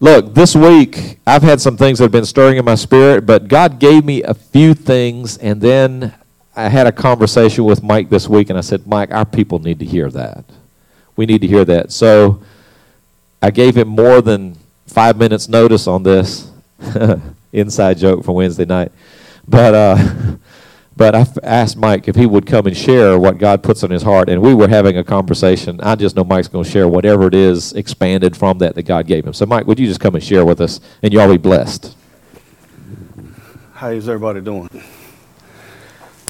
Look, this week I've had some things that have been stirring in my spirit, but God gave me a few things, and then I had a conversation with Mike this week, and I said, Mike, our people need to hear that. We need to hear that. So I gave him more than five minutes' notice on this. Inside joke for Wednesday night. But uh, But I asked Mike if he would come and share what God puts on his heart, and we were having a conversation. I just know Mike's going to share whatever it is expanded from that that God gave him. So, Mike, would you just come and share with us, and you all be blessed? How is everybody doing?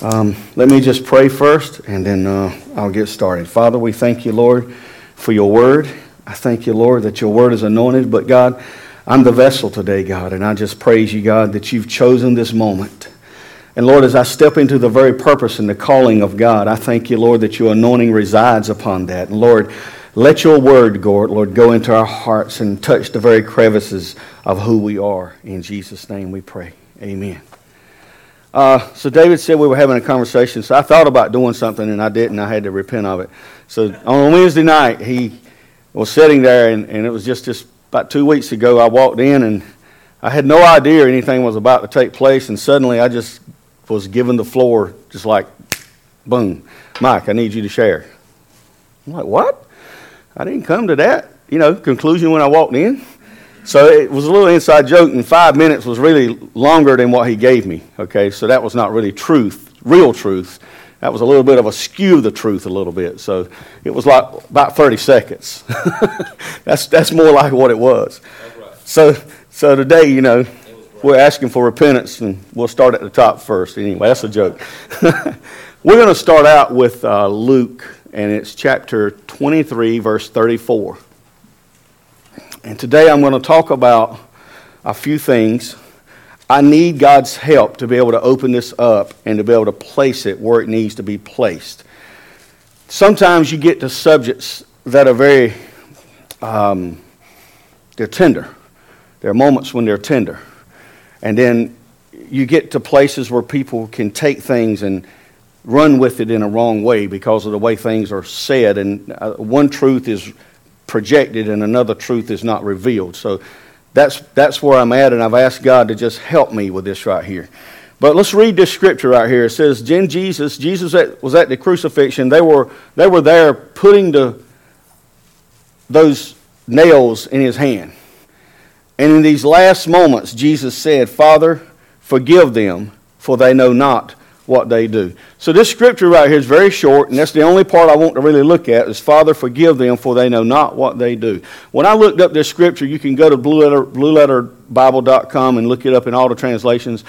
Um, let me just pray first, and then uh, I'll get started. Father, we thank you, Lord, for your word. I thank you, Lord, that your word is anointed. But God, I'm the vessel today, God, and I just praise you, God, that you've chosen this moment and Lord, as I step into the very purpose and the calling of God, I thank you, Lord, that your anointing resides upon that. And Lord, let your word, Lord, go into our hearts and touch the very crevices of who we are. In Jesus' name we pray. Amen. Uh, so David said we were having a conversation. So I thought about doing something and I didn't. I had to repent of it. So on Wednesday night, he was sitting there, and, and it was just, just about two weeks ago. I walked in and I had no idea anything was about to take place, and suddenly I just was given the floor just like, boom, Mike, I need you to share. I'm like, what? I didn't come to that, you know, conclusion when I walked in. So it was a little inside joke, and five minutes was really longer than what he gave me. Okay, so that was not really truth, real truth. That was a little bit of a skew of the truth, a little bit. So it was like about 30 seconds. that's, that's more like what it was. Right. So, so today, you know, we're asking for repentance, and we'll start at the top first. Anyway, that's a joke. we're going to start out with uh, Luke, and it's chapter 23, verse 34. And today I'm going to talk about a few things. I need God's help to be able to open this up and to be able to place it where it needs to be placed. Sometimes you get to subjects that are very, um, they're tender. There are moments when they're tender. And then you get to places where people can take things and run with it in a wrong way because of the way things are said. And uh, one truth is projected and another truth is not revealed. So that's, that's where I'm at, and I've asked God to just help me with this right here. But let's read this scripture right here. It says, Then Jesus, Jesus was at the crucifixion. They were, they were there putting the, those nails in his hand. And in these last moments, Jesus said, Father, forgive them, for they know not what they do. So this scripture right here is very short, and that's the only part I want to really look at is Father, forgive them, for they know not what they do. When I looked up this scripture, you can go to blue letter, blueletterbible.com and look it up in all the translations.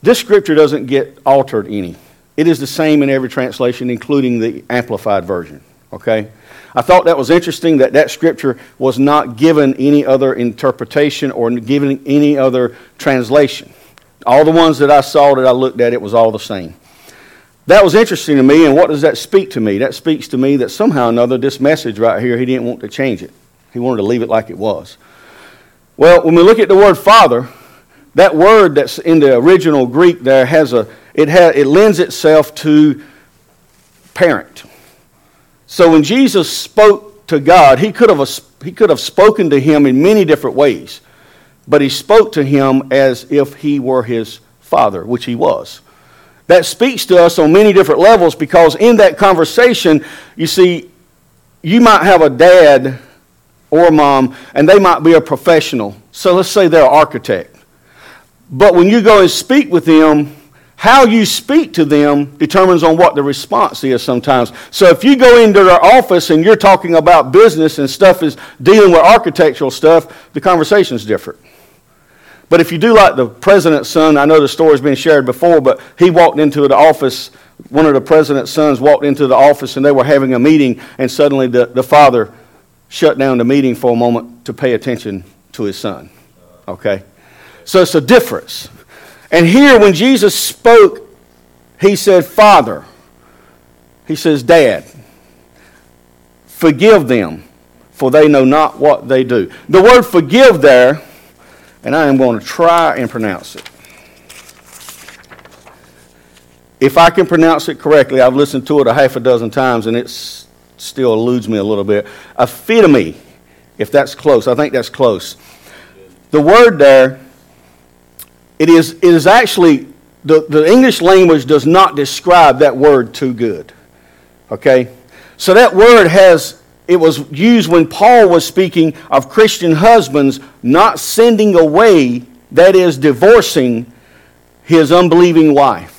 This scripture doesn't get altered any. It is the same in every translation, including the Amplified Version. Okay? I thought that was interesting that that scripture was not given any other interpretation or given any other translation. All the ones that I saw that I looked at, it was all the same. That was interesting to me, and what does that speak to me? That speaks to me that somehow or another, this message right here, he didn't want to change it. He wanted to leave it like it was. Well, when we look at the word father, that word that's in the original Greek there has a, it, has, it lends itself to parent. So when Jesus spoke to God, he could have, he could have spoken to him in many different ways, but he spoke to him as if he were his father, which he was. That speaks to us on many different levels because in that conversation, you see, you might have a dad or a mom, and they might be a professional. So let's say they're an architect. But when you go and speak with them, how you speak to them determines on what the response is sometimes. So if you go into their office and you're talking about business and stuff is dealing with architectural stuff, the conversation is different. But if you do like the president's son, I know the story's been shared before, but he walked into the office, one of the president's sons walked into the office and they were having a meeting, and suddenly the, the father shut down the meeting for a moment to pay attention to his son. Okay? So it's a difference. And here, when Jesus spoke, he said, Father. He says, Dad. Forgive them, for they know not what they do. The word forgive there, and I am going to try and pronounce it. If I can pronounce it correctly, I've listened to it a half a dozen times and it still eludes me a little bit. Aphidomi, if that's close. I think that's close. the word there, it is, it is actually, the, the English language does not describe that word too good. Okay? So that word has, it was used when Paul was speaking of Christian husbands not sending away, that is, divorcing his unbelieving wife.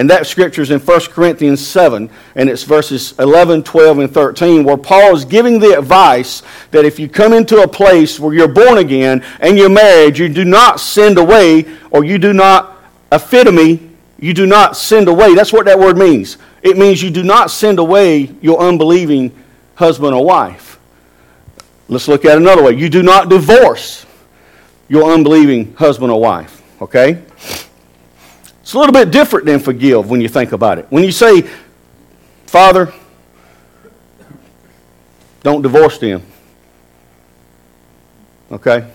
And that scripture is in 1 Corinthians 7, and it's verses 11, 12, and 13, where Paul is giving the advice that if you come into a place where you're born again and you're married, you do not send away, or you do not, aphitome, you do not send away. That's what that word means. It means you do not send away your unbelieving husband or wife. Let's look at another way. You do not divorce your unbelieving husband or wife. Okay? It's a little bit different than forgive when you think about it. When you say, Father, don't divorce them. Okay?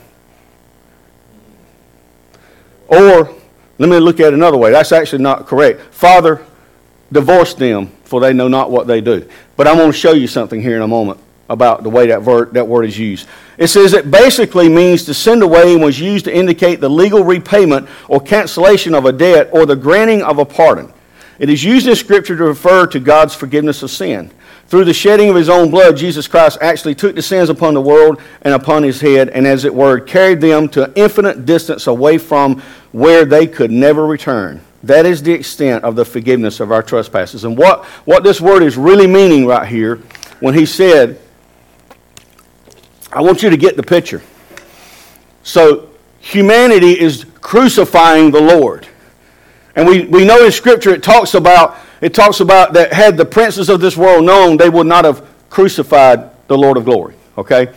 Or, let me look at it another way. That's actually not correct. Father, divorce them, for they know not what they do. But I'm going to show you something here in a moment about the way that word, that word is used. It says it basically means to send away and was used to indicate the legal repayment or cancellation of a debt or the granting of a pardon. It is used in Scripture to refer to God's forgiveness of sin. Through the shedding of his own blood, Jesus Christ actually took the sins upon the world and upon his head, and as it were, carried them to an infinite distance away from where they could never return. That is the extent of the forgiveness of our trespasses. And what, what this word is really meaning right here when he said, I want you to get the picture. So, humanity is crucifying the Lord. And we, we know in Scripture it talks about it talks about that had the princes of this world known, they would not have crucified the Lord of glory. Okay?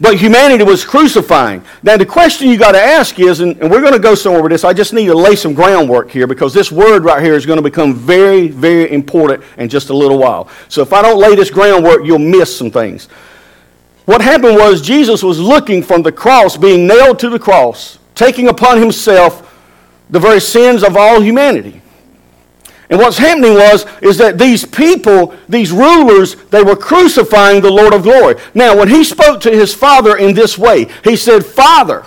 But humanity was crucifying. Now, the question you got to ask is, and, and we're going to go somewhere with this, I just need to lay some groundwork here because this word right here is going to become very, very important in just a little while. So if I don't lay this groundwork, you'll miss some things. What happened was Jesus was looking from the cross, being nailed to the cross, taking upon himself the very sins of all humanity. And what's happening was is that these people, these rulers, they were crucifying the Lord of glory. Now, when he spoke to his father in this way, he said, "Father."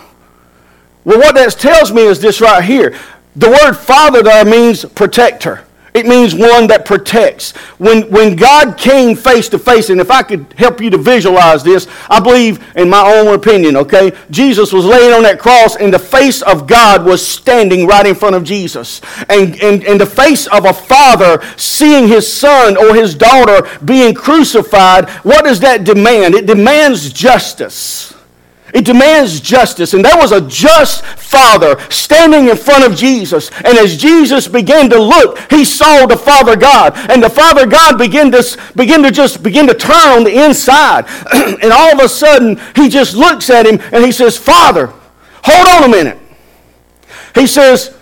Well, what that tells me is this right here. The word father there means protector. It means one that protects. When, when God came face to face, and if I could help you to visualize this, I believe, in my own opinion, okay, Jesus was laying on that cross, and the face of God was standing right in front of Jesus. And, and, and the face of a father seeing his son or his daughter being crucified, what does that demand? It demands justice. It demands justice. And there was a just father standing in front of Jesus. And as Jesus began to look, he saw the Father God. And the Father God began to, begin to just begin to turn on the inside. and all of a sudden, he just looks at him and he says, Father, hold on a minute. He says,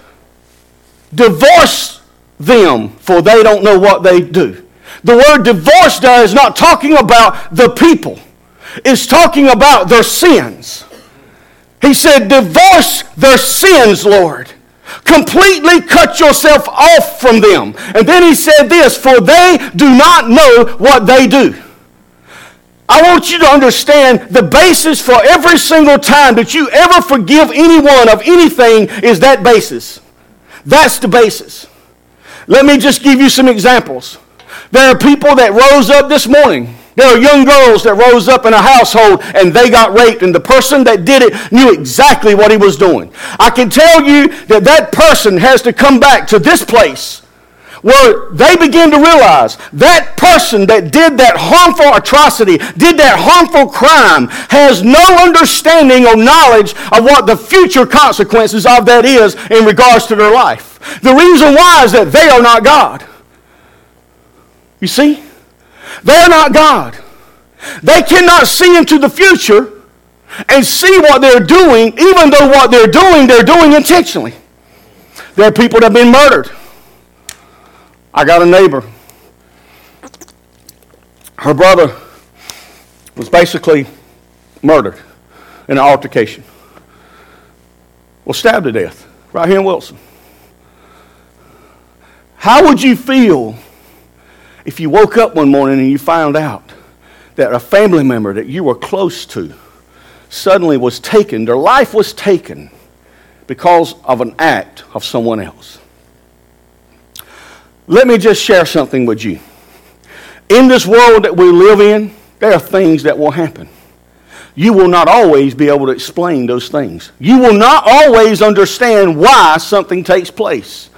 divorce them, for they don't know what they do. The word divorce there is not talking about the people is talking about their sins. He said, Divorce their sins, Lord. Completely cut yourself off from them. And then he said this, For they do not know what they do. I want you to understand the basis for every single time that you ever forgive anyone of anything is that basis. That's the basis. Let me just give you some examples. There are people that rose up this morning there are young girls that rose up in a household and they got raped, and the person that did it knew exactly what he was doing. I can tell you that that person has to come back to this place where they begin to realize that person that did that harmful atrocity, did that harmful crime, has no understanding or knowledge of what the future consequences of that is in regards to their life. The reason why is that they are not God. You see? They're not God. They cannot see into the future and see what they're doing, even though what they're doing, they're doing intentionally. There are people that have been murdered. I got a neighbor. Her brother was basically murdered in an altercation. Was stabbed to death right here in Wilson. How would you feel if you woke up one morning and you found out that a family member that you were close to suddenly was taken, their life was taken because of an act of someone else. Let me just share something with you. In this world that we live in, there are things that will happen. You will not always be able to explain those things. You will not always understand why something takes place.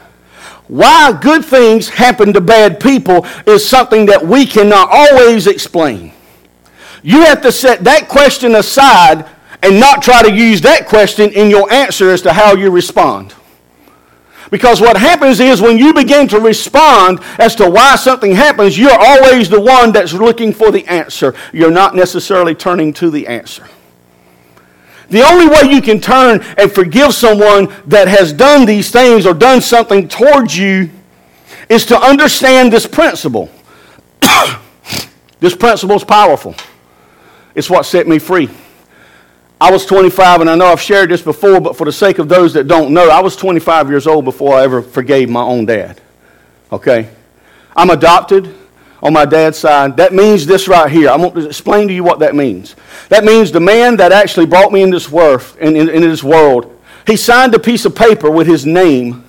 Why good things happen to bad people is something that we cannot always explain. You have to set that question aside and not try to use that question in your answer as to how you respond. Because what happens is when you begin to respond as to why something happens, you're always the one that's looking for the answer. You're not necessarily turning to the answer. The only way you can turn and forgive someone that has done these things or done something towards you is to understand this principle. this principle is powerful. It's what set me free. I was 25, and I know I've shared this before, but for the sake of those that don't know, I was 25 years old before I ever forgave my own dad. Okay? I'm adopted on my dad's side. That means this right here. I want to explain to you what that means. That means the man that actually brought me in this world, in, in, in this world, he signed a piece of paper with his name,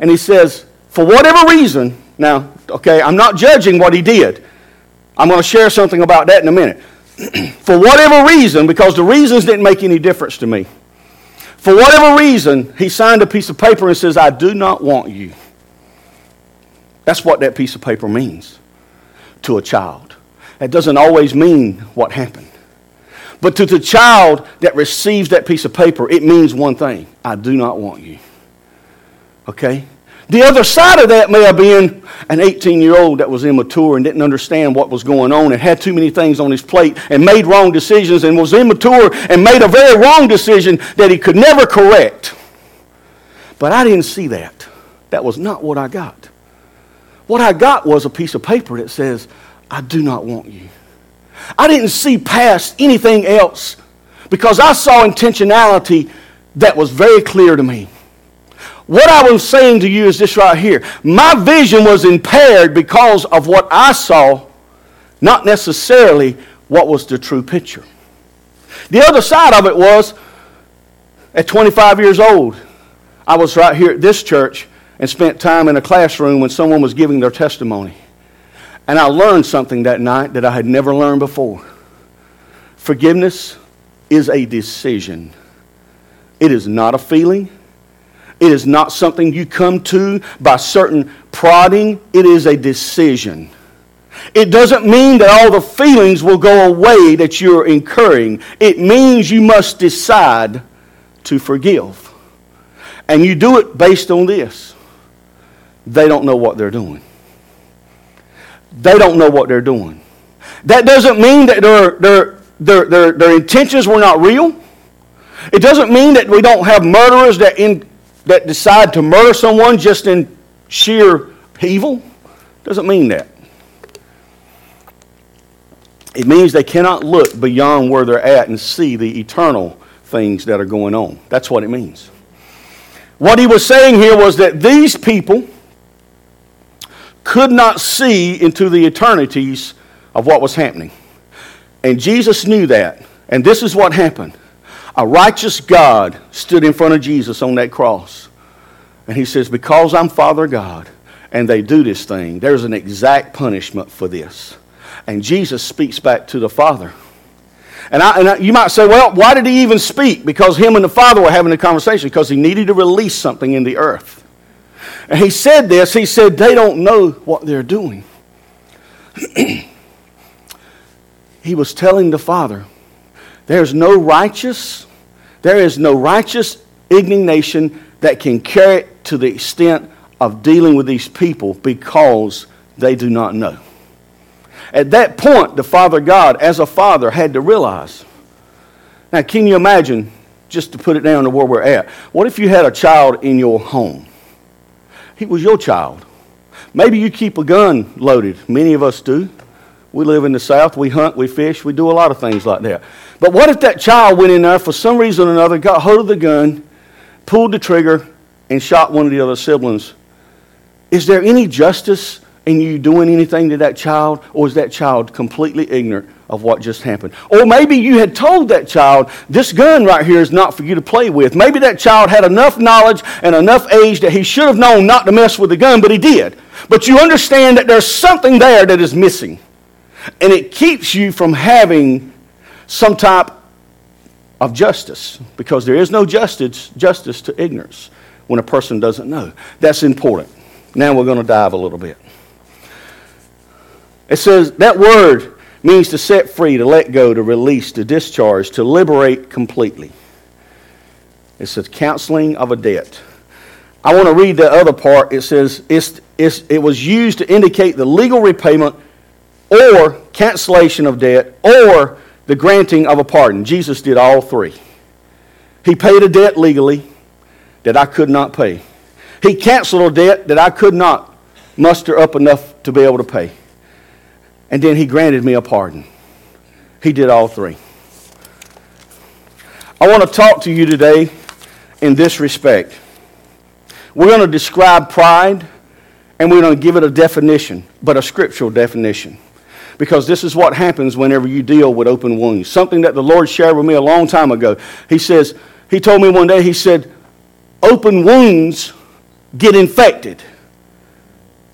and he says, for whatever reason, now, okay, I'm not judging what he did. I'm going to share something about that in a minute. for whatever reason, because the reasons didn't make any difference to me, for whatever reason, he signed a piece of paper and says, I do not want you. That's what that piece of paper means to a child. That doesn't always mean what happened. But to the child that receives that piece of paper, it means one thing I do not want you. Okay? The other side of that may have been an 18 year old that was immature and didn't understand what was going on and had too many things on his plate and made wrong decisions and was immature and made a very wrong decision that he could never correct. But I didn't see that. That was not what I got. What I got was a piece of paper that says, I do not want you. I didn't see past anything else because I saw intentionality that was very clear to me. What I was saying to you is this right here. My vision was impaired because of what I saw, not necessarily what was the true picture. The other side of it was at 25 years old, I was right here at this church and spent time in a classroom when someone was giving their testimony. And I learned something that night that I had never learned before. Forgiveness is a decision, it is not a feeling. It is not something you come to by certain prodding, it is a decision. It doesn't mean that all the feelings will go away that you're incurring. It means you must decide to forgive. And you do it based on this. They don't know what they're doing. They don't know what they're doing. That doesn't mean that their, their, their, their, their intentions were not real. It doesn't mean that we don't have murderers that in, that decide to murder someone just in sheer evil doesn't mean that. It means they cannot look beyond where they're at and see the eternal things that are going on. That's what it means. What he was saying here was that these people could not see into the eternities of what was happening. And Jesus knew that. And this is what happened. A righteous God stood in front of Jesus on that cross. And he says, Because I'm Father God and they do this thing, there's an exact punishment for this. And Jesus speaks back to the Father. And, I, and I, you might say, well, why did he even speak? Because him and the Father were having a conversation because he needed to release something in the earth. And he said this, he said, they don't know what they're doing. he was telling the Father, there's no righteous, there is no righteous indignation that can carry it to the extent of dealing with these people because they do not know. At that point, the Father God, as a father, had to realize. Now, can you imagine, just to put it down to where we're at, what if you had a child in your home? He was your child. Maybe you keep a gun loaded. Many of us do. We live in the South. We hunt, we fish, we do a lot of things like that. But what if that child went in there for some reason or another, got hold of the gun, pulled the trigger, and shot one of the other siblings? Is there any justice and you doing anything to that child, or is that child completely ignorant of what just happened? Or maybe you had told that child, this gun right here is not for you to play with. Maybe that child had enough knowledge and enough age that he should have known not to mess with the gun, but he did. But you understand that there's something there that is missing. And it keeps you from having some type of justice because there is no justice, justice to ignorance when a person doesn't know. That's important. Now we're going to dive a little bit. It says that word means to set free, to let go, to release, to discharge, to liberate completely. It says counseling of a debt. I want to read the other part. It says it's, it's, it was used to indicate the legal repayment or cancellation of debt or the granting of a pardon. Jesus did all three. He paid a debt legally that I could not pay. He canceled a debt that I could not muster up enough to be able to pay. And then he granted me a pardon. He did all three. I want to talk to you today in this respect. We're going to describe pride and we're going to give it a definition, but a scriptural definition. Because this is what happens whenever you deal with open wounds. Something that the Lord shared with me a long time ago. He says, He told me one day, He said, open wounds get infected.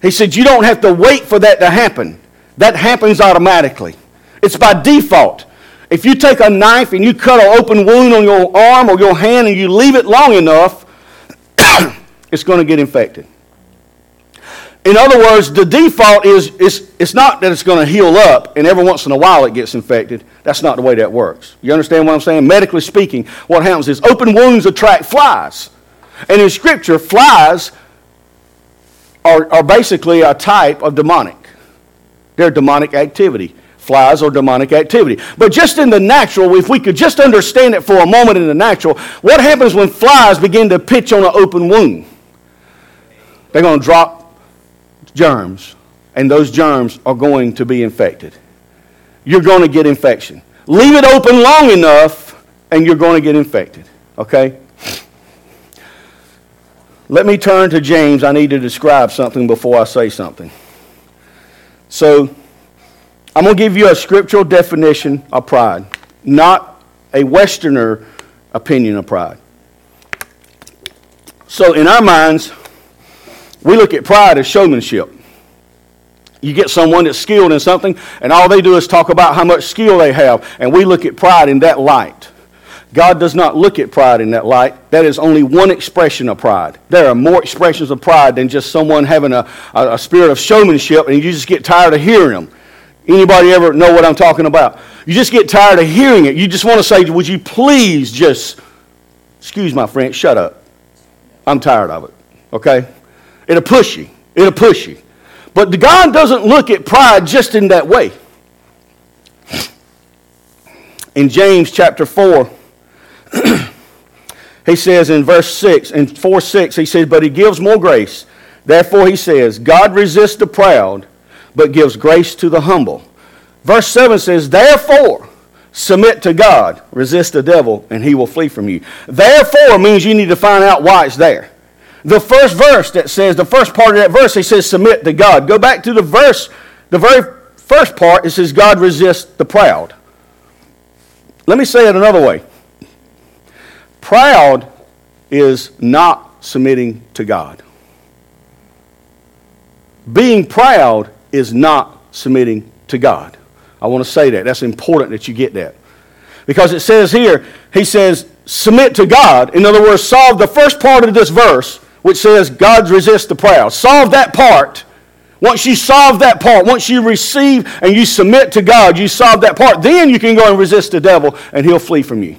He said, You don't have to wait for that to happen. That happens automatically. It's by default. If you take a knife and you cut an open wound on your arm or your hand and you leave it long enough, it's going to get infected. In other words, the default is, is it's not that it's going to heal up and every once in a while it gets infected. That's not the way that works. You understand what I'm saying? Medically speaking, what happens is open wounds attract flies. And in Scripture, flies are, are basically a type of demonic. They're demonic activity. Flies are demonic activity. But just in the natural, if we could just understand it for a moment in the natural, what happens when flies begin to pitch on an open wound? They're going to drop germs, and those germs are going to be infected. You're going to get infection. Leave it open long enough, and you're going to get infected. Okay? Let me turn to James. I need to describe something before I say something. So, I'm going to give you a scriptural definition of pride, not a Westerner opinion of pride. So, in our minds, we look at pride as showmanship. You get someone that's skilled in something, and all they do is talk about how much skill they have, and we look at pride in that light. God does not look at pride in that light. That is only one expression of pride. There are more expressions of pride than just someone having a, a, a spirit of showmanship and you just get tired of hearing them. Anybody ever know what I'm talking about? You just get tired of hearing it. You just want to say, Would you please just, excuse my friend, shut up. I'm tired of it. Okay? It'll push you. It'll push you. But God doesn't look at pride just in that way. In James chapter 4, he says in verse 6, in 4 6, he says, But he gives more grace. Therefore, he says, God resists the proud, but gives grace to the humble. Verse 7 says, Therefore, submit to God, resist the devil, and he will flee from you. Therefore means you need to find out why it's there. The first verse that says, the first part of that verse, he says, submit to God. Go back to the verse, the very first part, it says, God resists the proud. Let me say it another way. Proud is not submitting to God. Being proud is not submitting to God. I want to say that. That's important that you get that. Because it says here, he says, submit to God. In other words, solve the first part of this verse, which says, God resists the proud. Solve that part. Once you solve that part, once you receive and you submit to God, you solve that part, then you can go and resist the devil and he'll flee from you.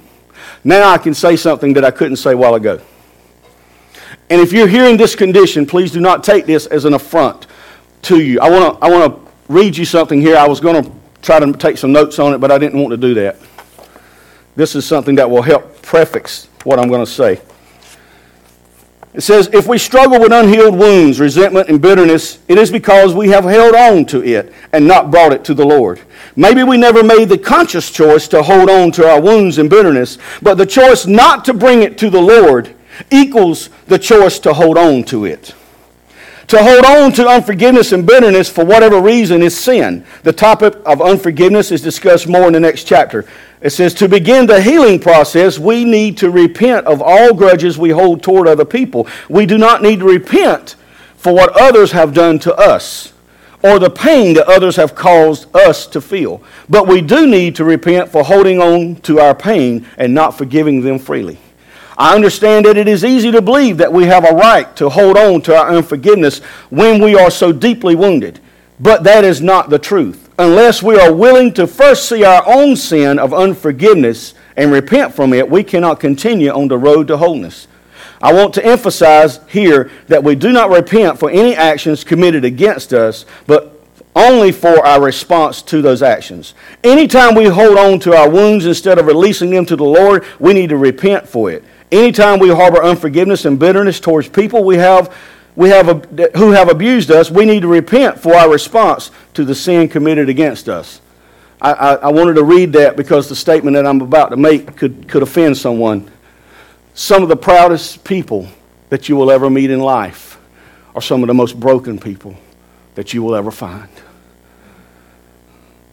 Now I can say something that I couldn't say a while ago. And if you're here in this condition, please do not take this as an affront to you. I want to I want to read you something here. I was going to try to take some notes on it, but I didn't want to do that. This is something that will help prefix what I'm going to say. It says, If we struggle with unhealed wounds, resentment, and bitterness, it is because we have held on to it and not brought it to the Lord. Maybe we never made the conscious choice to hold on to our wounds and bitterness, but the choice not to bring it to the Lord equals the choice to hold on to it. To hold on to unforgiveness and bitterness for whatever reason is sin. The topic of unforgiveness is discussed more in the next chapter. It says, to begin the healing process, we need to repent of all grudges we hold toward other people. We do not need to repent for what others have done to us or the pain that others have caused us to feel. But we do need to repent for holding on to our pain and not forgiving them freely. I understand that it is easy to believe that we have a right to hold on to our unforgiveness when we are so deeply wounded. But that is not the truth. Unless we are willing to first see our own sin of unforgiveness and repent from it, we cannot continue on the road to wholeness. I want to emphasize here that we do not repent for any actions committed against us, but only for our response to those actions. Anytime we hold on to our wounds instead of releasing them to the Lord, we need to repent for it. Anytime we harbor unforgiveness and bitterness towards people we have, we have who have abused us, we need to repent for our response to the sin committed against us. I, I, I wanted to read that because the statement that I'm about to make could, could offend someone. Some of the proudest people that you will ever meet in life are some of the most broken people that you will ever find.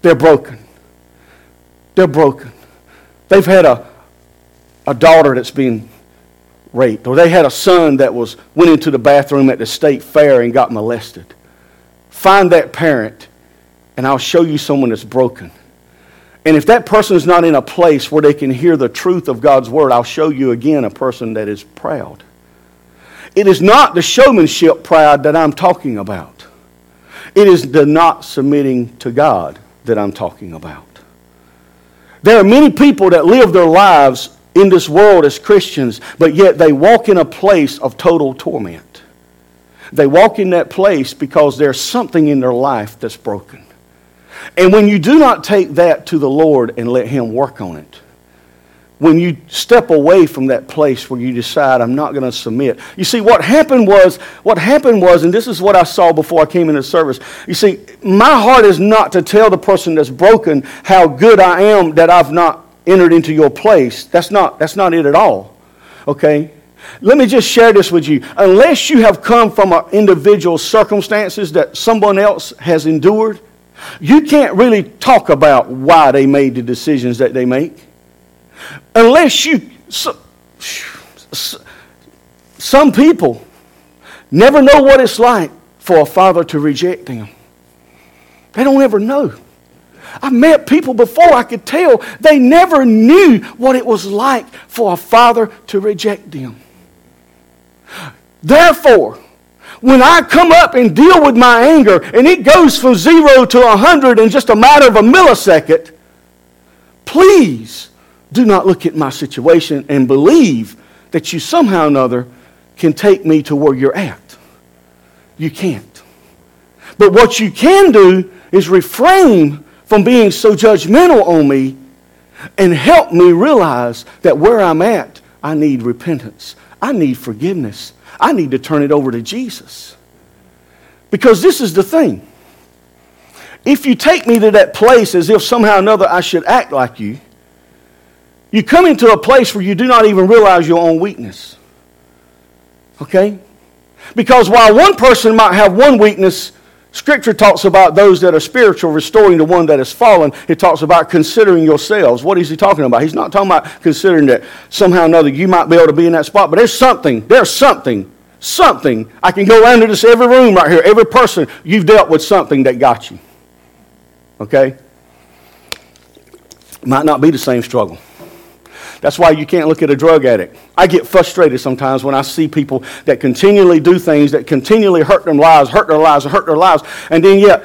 They're broken. They're broken. They've had a, a daughter that's been raped, or they had a son that was went into the bathroom at the state fair and got molested. Find that parent, and I'll show you someone that's broken. And if that person is not in a place where they can hear the truth of God's word, I'll show you again a person that is proud. It is not the showmanship pride that I'm talking about. It is the not submitting to God that I'm talking about. There are many people that live their lives in this world as Christians, but yet they walk in a place of total torment. They walk in that place because there's something in their life that's broken. And when you do not take that to the Lord and let Him work on it, when you step away from that place where you decide I'm not going to submit. You see what happened was what happened was and this is what I saw before I came into service. You see, my heart is not to tell the person that's broken how good I am that I've not entered into your place. That's not that's not it at all. Okay? Let me just share this with you. Unless you have come from individual circumstances that someone else has endured, you can't really talk about why they made the decisions that they make. Unless you. So, some people never know what it's like for a father to reject them. They don't ever know. I met people before I could tell they never knew what it was like for a father to reject them. Therefore, when I come up and deal with my anger and it goes from zero to a hundred in just a matter of a millisecond, please do not look at my situation and believe that you somehow or another can take me to where you're at. You can't. But what you can do is refrain from being so judgmental on me and help me realize that where I'm at, I need repentance. I need forgiveness. I need to turn it over to Jesus. Because this is the thing. If you take me to that place as if somehow or another I should act like you, you come into a place where you do not even realize your own weakness. Okay? Because while one person might have one weakness, Scripture talks about those that are spiritual restoring the one that has fallen. It talks about considering yourselves. What is he talking about? He's not talking about considering that somehow or another you might be able to be in that spot, but there's something, there's something, something. I can go around to this every room right here, every person, you've dealt with something that got you. Okay? Might not be the same struggle. That's why you can't look at a drug addict. I get frustrated sometimes when I see people that continually do things that continually hurt their lives, hurt their lives, hurt their lives, and then yet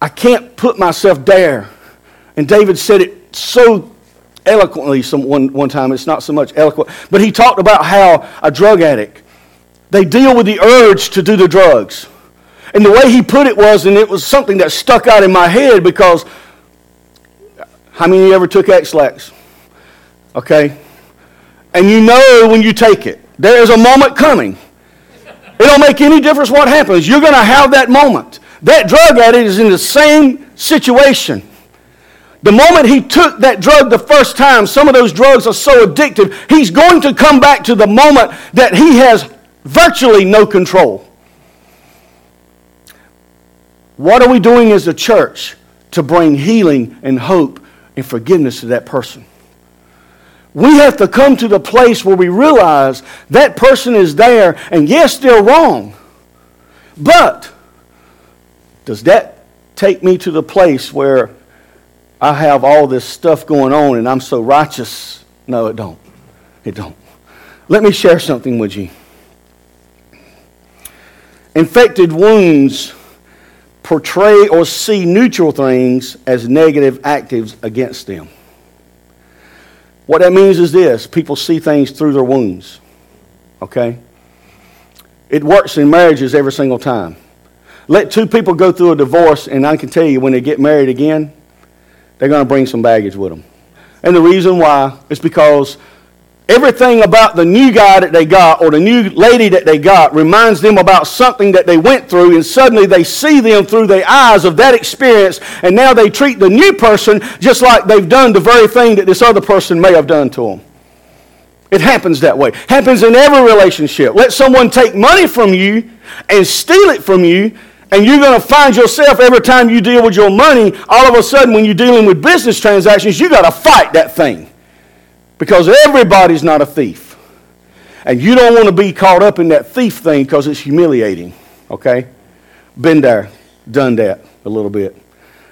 I can't put myself there. And David said it so eloquently some, one, one time. It's not so much eloquent, but he talked about how a drug addict, they deal with the urge to do the drugs. And the way he put it was, and it was something that stuck out in my head because how many ever took Ex-Lax? Okay? And you know when you take it, there is a moment coming. It don't make any difference what happens. You're going to have that moment. That drug addict is in the same situation. The moment he took that drug the first time, some of those drugs are so addictive, he's going to come back to the moment that he has virtually no control. What are we doing as a church to bring healing and hope and forgiveness to that person? We have to come to the place where we realize that person is there, and yes, they're wrong. But does that take me to the place where I have all this stuff going on and I'm so righteous? No, it don't. It don't. Let me share something with you. Infected wounds portray or see neutral things as negative actives against them. What that means is this people see things through their wounds. Okay? It works in marriages every single time. Let two people go through a divorce, and I can tell you when they get married again, they're going to bring some baggage with them. And the reason why is because everything about the new guy that they got or the new lady that they got reminds them about something that they went through, and suddenly they see them through the eyes of that experience, and now they treat the new person just like they've done the very thing that this other person may have done to them. It happens that way. Happens in every relationship. Let someone take money from you and steal it from you, and you're going to find yourself every time you deal with your money, all of a sudden when you're dealing with business transactions, you got to fight that thing. Because everybody's not a thief. And you don't want to be caught up in that thief thing because it's humiliating. Okay? Been there, done that a little bit.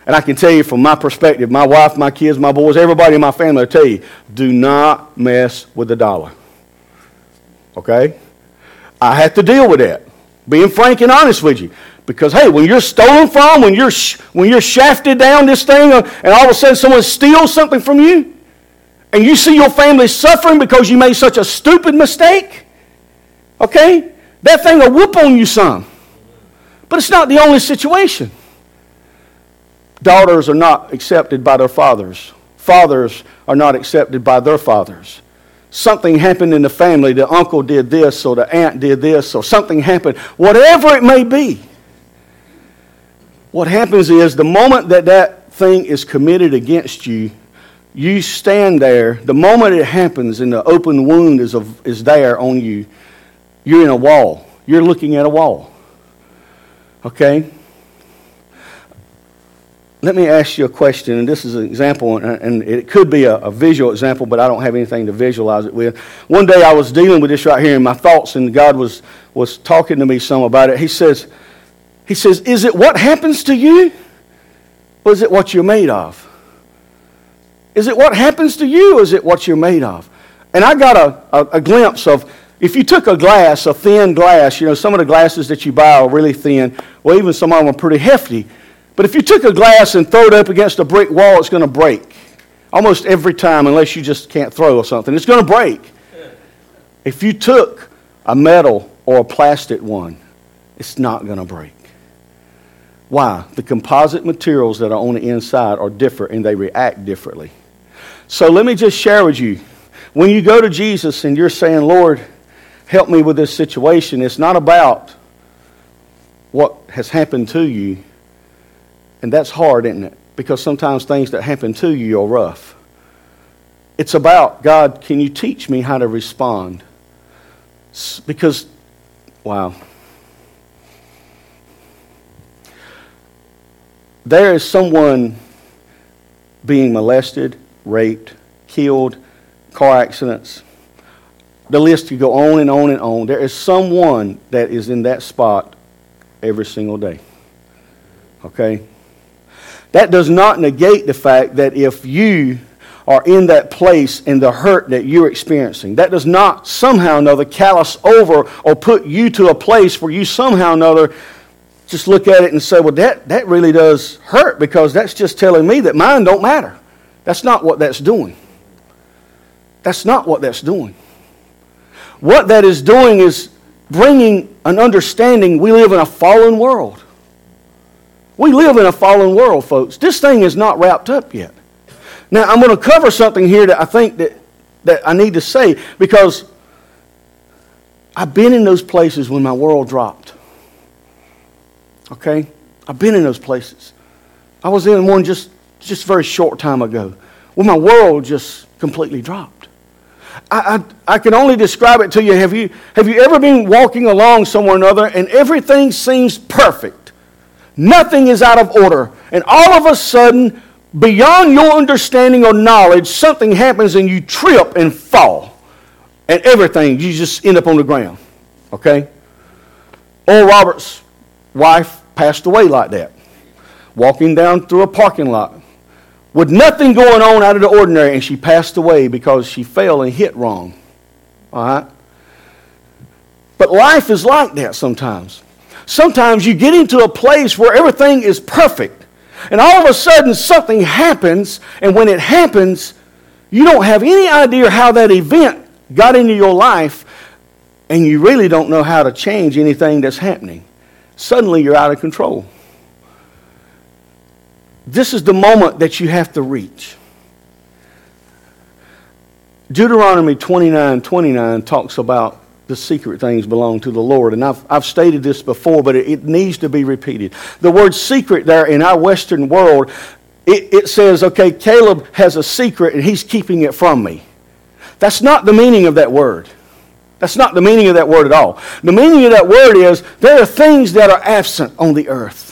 And I can tell you from my perspective, my wife, my kids, my boys, everybody in my family I tell you, do not mess with the dollar. Okay? I have to deal with that. Being frank and honest with you. Because, hey, when you're stolen from, when you're, when you're shafted down this thing, uh, and all of a sudden someone steals something from you, and you see your family suffering because you made such a stupid mistake, okay? That thing will whoop on you some. But it's not the only situation. Daughters are not accepted by their fathers. Fathers are not accepted by their fathers. Something happened in the family. The uncle did this, or the aunt did this, or something happened. Whatever it may be. What happens is the moment that that thing is committed against you, you stand there. The moment it happens and the open wound is, of, is there on you, you're in a wall. You're looking at a wall. Okay? Let me ask you a question, and this is an example, and it could be a, a, visual example, but I don't have anything to visualize it with. One day I was dealing with this right here in my thoughts, and God was, was talking to me some about it. He says, he says, Is it what happens to you, or is it what you're made of? Is it what happens to you, is it what you're made of? And I got a, a, a glimpse of if you took a glass, a thin glass, you know, some of the glasses that you buy are really thin, well, even some of them are pretty hefty. But if you took a glass and throw it up against a brick wall, it's going to break. Almost every time, unless you just can't throw or something, it's going to break. If you took a metal or a plastic one, it's not going to break. Why? The composite materials that are on the inside are different and they react differently. So let me just share with you when you go to Jesus and you're saying, Lord, help me with this situation, it's not about what has happened to you and that's hard, isn't it? Because sometimes things that happen to you are rough. It's about, God, can you teach me how to respond? Because, wow. There is someone being molested, raped, killed, car accidents. The list could go on and on and on. There is someone that is in that spot every single day. Okay? That does not negate the fact that if you are in that place in the hurt that you're experiencing, that does not somehow or another callous over or put you to a place where you somehow or another just look at it and say, well, that, that really does hurt because that's just telling me that mine don't matter. That's not what that's doing. That's not what that's doing. What that is doing is bringing an understanding we live in a fallen world. We live in a fallen world, folks. This thing is not wrapped up yet. Now, I'm going to cover something here that I think that, that I need to say because I've been in those places when my world dropped. Okay? I've been in those places. I was in one just, just a very short time ago when my world just completely dropped. I, I, I, can only describe it to you. Have, you. have you ever been walking along somewhere or another and everything seems perfect? Nothing is out of order. And all of a sudden, beyond your understanding or knowledge, something happens and you trip and fall. And everything, you just end up on the ground. Okay? Oral Roberts' wife passed away like that, walking down through a parking lot with nothing going on out of the ordinary, and she passed away because she fell and hit wrong. All right? But life is like that sometimes. Sometimes you get into a place where everything is perfect, and all of a sudden something happens, and when it happens, you don't have any idea how that event got into your life, and you really don't know how to change anything that's happening. Suddenly you're out of control. This is the moment that you have to reach. Deuteronomy 29 29 talks about the secret things belong to the Lord. And I've, I've stated this before, but it, it needs to be repeated. The word secret there in our Western world, it, it says, okay, Caleb has a secret and he's keeping it from me. That's not the meaning of that word. That's not the meaning of that word at all. The meaning of that word is there are things that are absent on the earth.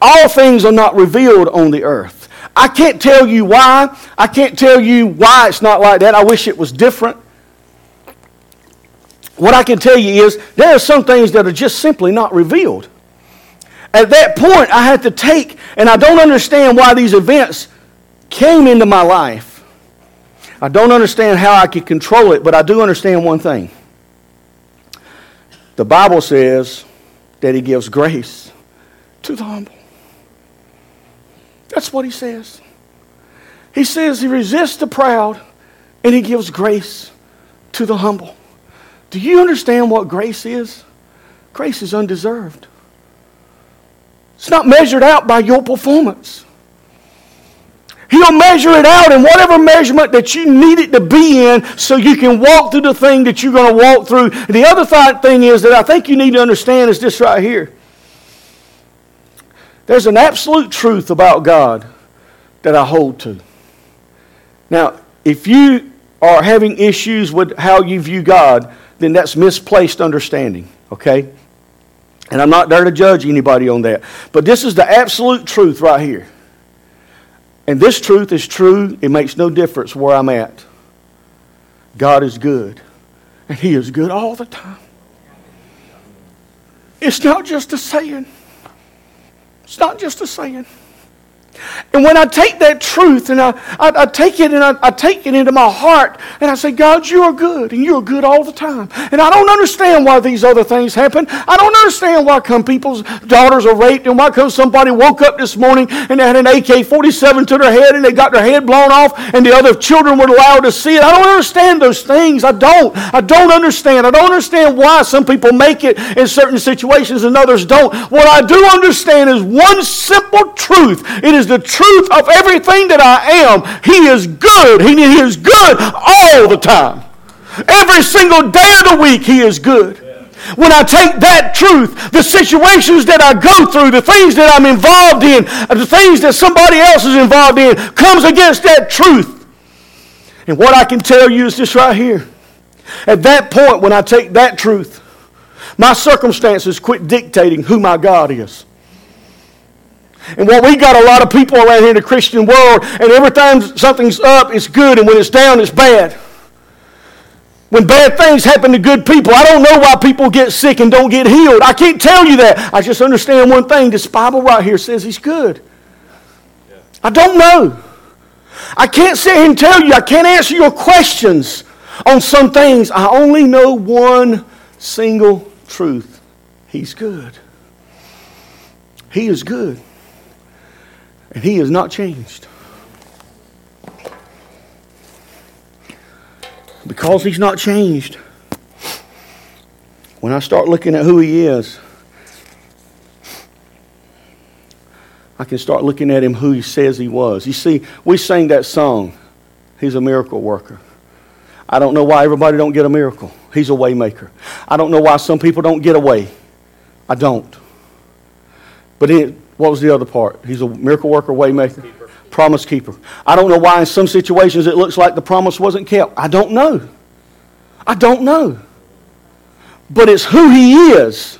All things are not revealed on the earth. I can't tell you why. I can't tell you why it's not like that. I wish it was different. What I can tell you is there are some things that are just simply not revealed. At that point, I had to take, and I don't understand why these events came into my life. I don't understand how I could control it, but I do understand one thing. The Bible says that He gives grace to the humble. That's what He says. He says He resists the proud and He gives grace to the humble. Do you understand what grace is? Grace is undeserved. It's not measured out by your performance. He'll measure it out in whatever measurement that you need it to be in so you can walk through the thing that you're going to walk through. The other th- thing is that I think you need to understand is this right here. There's an absolute truth about God that I hold to. Now, if you are having issues with how you view God, then that's misplaced understanding, okay? And I'm not there to judge anybody on that. But this is the absolute truth right here. And this truth is true. It makes no difference where I'm at. God is good. And He is good all the time. It's not just a saying. It's not just a saying. And when I take that truth and I, I, I take it and I, I, take it into my heart and I say, God, you are good and you are good all the time. And I don't understand why these other things happen. I don't understand why come people's daughters are raped and why come somebody woke up this morning and had an AK-47 to their head and they got their head blown off and the other children were allowed to see it. I don't understand those things. I don't. I don't understand. I don't understand why some people make it in certain situations and others don't. What I do understand is one simple truth. It is the truth of everything that I am. He is good. He, is good all the time. Every single day of the week, He is good. When I take that truth, the situations that I go through, the things that I'm involved in, uh, the things that somebody else is involved in, comes against that truth. And what I can tell you is this right here. At that point, when I take that truth, my circumstances quit dictating who my God is. And what we got a lot of people around here in the Christian world, and every time something's up, it's good, and when it's down, it's bad. When bad things happen to good people, I don't know why people get sick and don't get healed. I can't tell you that. I just understand one thing. This Bible right here says he's good. I don't know. I can't sit here and tell you. I can't answer your questions on some things. I only know one single truth. He's good. He is good. And he has not changed. Because he's not changed, when I start looking at who he is, I can start looking at him who he says he was. You see, we sang that song, He's a miracle worker. I don't know why everybody don't get a miracle. He's a waymaker. I don't know why some people don't get away. I don't. But it, what was the other part? He's a miracle worker, waymaker, keeper. promise keeper. I don't know why in some situations it looks like the promise wasn't kept. I don't know. I don't know. But it's who he is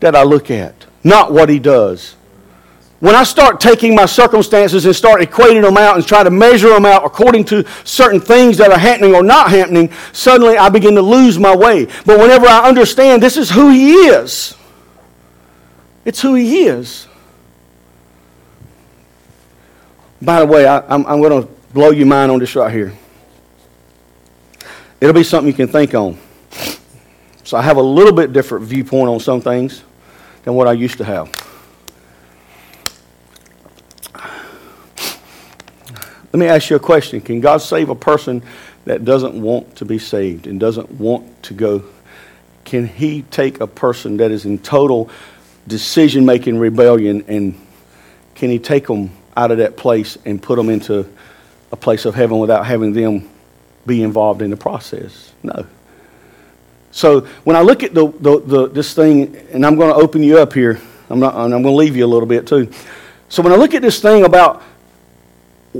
that I look at, not what he does. when I start taking my circumstances and start equating them out and try to measure them out according to certain things that are happening or not happening, suddenly I begin to lose my way. But whenever I understand this is who He is, it's who He is. By the way, I, am I'm, I'm going to blow your mind on this right here. It'll be something you can think on. So I have a little bit different viewpoint on some things than what I used to have. Let me ask you a question. Can God save a person that doesn't want to be saved and doesn't want to go? Can He take a person that is in total decision making rebellion and can He take them out of that place and put them into a place of heaven without having them be involved in the process? No. So when I look at the, the, the, this thing, and I'm going to open you up here, I'm, not, I'm going to leave you a little bit too. So when I look at this thing about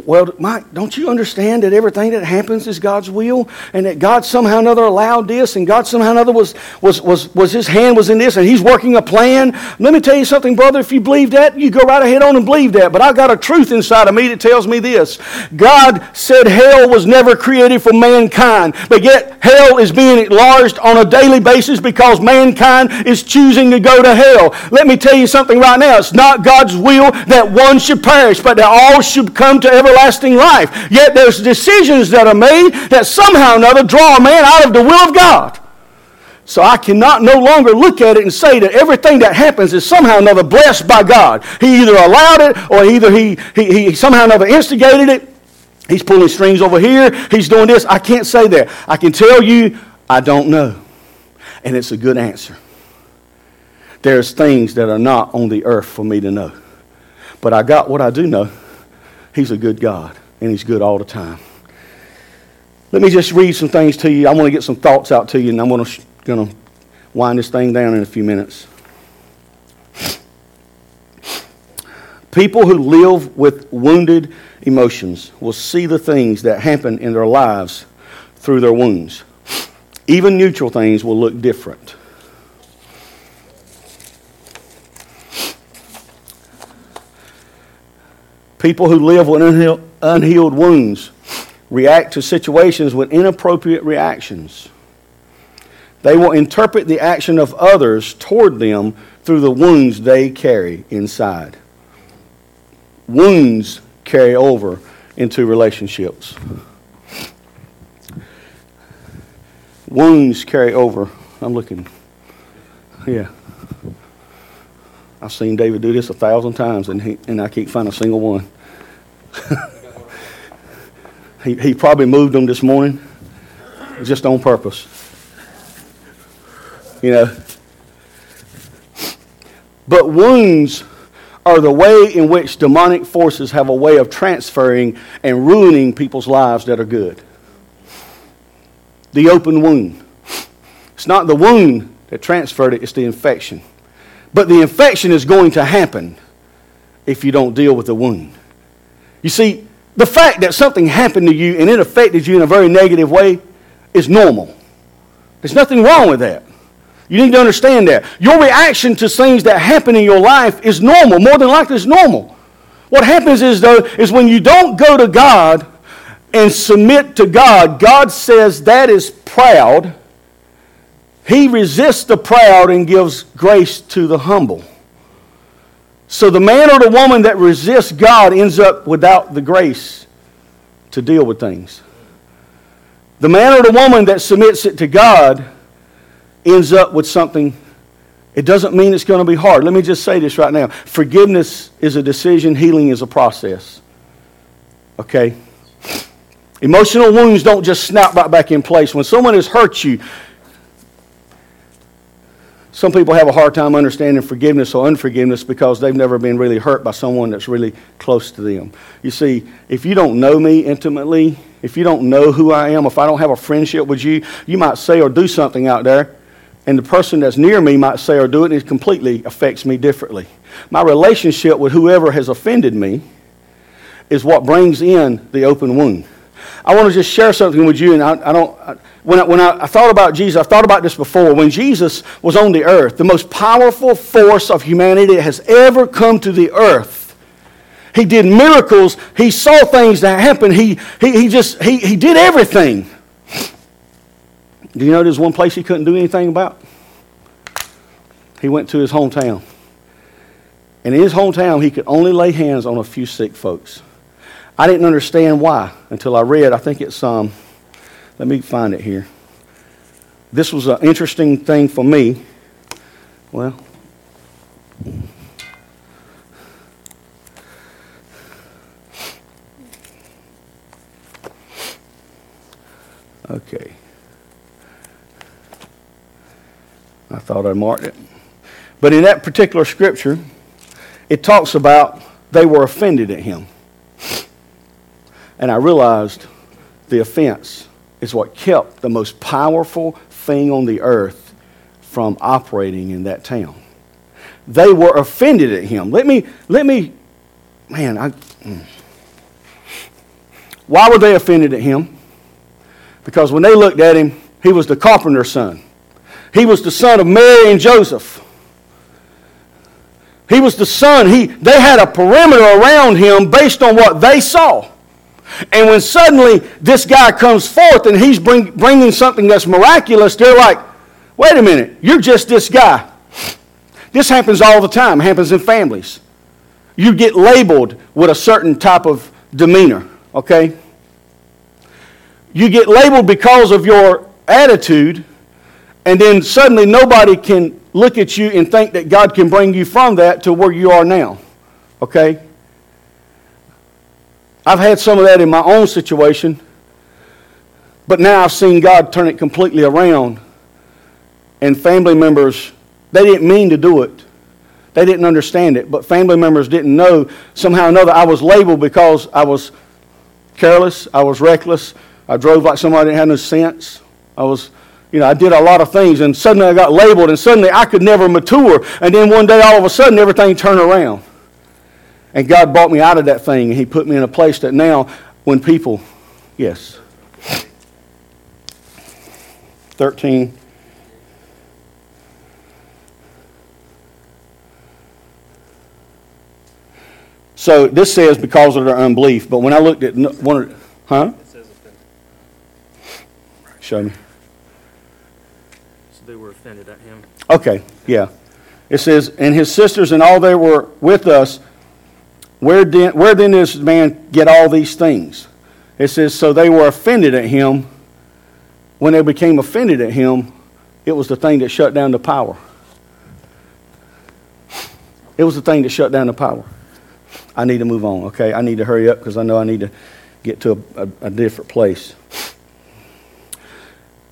well, Mike, don't you understand that everything that happens is God's will? And that God somehow or another allowed this, and God somehow or another was, was, was, was His hand was in this, and He's working a plan? Let me tell you something, brother. If you believe that, you go right ahead on and believe that. But I've got a truth inside of me that tells me this God said hell was never created for mankind, but yet hell is being enlarged on a daily basis because mankind is choosing to go to hell. Let me tell you something right now. It's not God's will that one should perish, but that all should come to everlasting life. Yet there's decisions that are made that somehow or another draw a man out of the will of God. So I cannot no longer look at it and say that everything that happens is somehow or another blessed by God. He either allowed it or either he, he, he somehow or another instigated it. He's pulling strings over here. He's doing this. I can't say that. I can tell you, I don't know. And it's a good answer. There's things that are not on the earth for me to know. But I got what I do know. He's a good God, and He's good all the time. Let me just read some things to you. I want to get some thoughts out to you, and I'm going to, going to wind this thing down in a few minutes. People who live with wounded emotions will see the things that happen in their lives through their wounds. Even neutral things will look different. People who live with unhealed, wounds react to situations with inappropriate reactions. They will interpret the action of others toward them through the wounds they carry inside. Wounds carry over into relationships. Wounds carry over. I'm looking. Yeah. I've seen David do this a thousand times, and, he, and I can't find a single one. he, he probably moved them this morning just on purpose. You know. But wounds are the way in which demonic forces have a way of transferring and ruining people's lives that are good. The open wound. It's not the wound that transferred it, it's the infection. But the infection is going to happen if you don't deal with the wound. You see, the fact that something happened to you and it affected you in a very negative way is normal. There's nothing wrong with that. You need to understand that. Your reaction to things that happen in your life is normal. More than likely, it's normal. What happens is, though, is when you don't go to God and submit to God, God says that is proud he resists the proud and gives grace to the humble. So the man or the woman that resists God ends up without the grace to deal with things. The man or the woman that submits it to God ends up with something. It doesn't mean it's going to be hard. Let me just say this right now. Forgiveness is a decision, healing is a process. Okay? Emotional wounds don't just snap right back in place. When someone has hurt you, some people have a hard time understanding forgiveness or unforgiveness because they've never been really hurt by someone that's really close to them. You see, if you don't know me intimately, if you don't know who I am, if I don't have a friendship with you, you might say or do something out there, and the person that's near me might say or do it, and it completely affects me differently. My relationship with whoever has offended me is what brings in the open wound. I want to just share something with you, and I, I don't. I, when I, when I, I thought about Jesus, I thought about this before. When Jesus was on the earth, the most powerful force of humanity has ever come to the earth He did miracles. He saw things that happened. He, he, he just, he, he did everything. Do you know there's one place he couldn't do anything about? He went to his hometown. And in his hometown, he could only lay hands on a few sick folks. I didn't understand why until I read, I think it's, um, let me find it here. This was an interesting thing for me. Well, okay. I thought I marked it. But in that particular scripture, it talks about they were offended at him. And I realized the offense is what kept the most powerful thing on the earth from operating in that town. They were offended at him. Let me, let me, man, I. Mm. Why were they offended at him? Because when they looked at him, he was the carpenter's son. He was the son of Mary and Joseph. He was the son. He, they had a perimeter around him based on what they saw. And when suddenly this guy comes forth and he's bring, bringing something that's miraculous, they're like, wait a minute, you're just this guy. This happens all the time, it happens in families. You get labeled with a certain type of demeanor, okay? You get labeled because of your attitude, and then suddenly nobody can look at you and think that God can bring you from that to where you are now, okay? I've had some of that in my own situation, but now I've seen God turn it completely around. And family members, they didn't mean to do it. They didn't understand it, but family members didn't know somehow or another I was labeled because I was careless, I was reckless, I drove like somebody didn't have no sense. I was, you know, I did a lot of things, and suddenly I got labeled, and suddenly I could never mature. And then one day, all of a sudden, everything turned around. And God brought me out of that thing, and He put me in a place that now, when people, yes, 13. So this says because of their unbelief, but when I looked at one of, huh? It says offended. Show me. So they were offended at him. Okay, yeah. It says, and his sisters and all they were with us where, did, where then does this man get all these things? It says, So they were offended at him. When they became offended at him, it was the thing that shut down the power. It was the thing that shut down the power. I need to move on, okay? I need to hurry up because I know I need to get to a, a, a different place.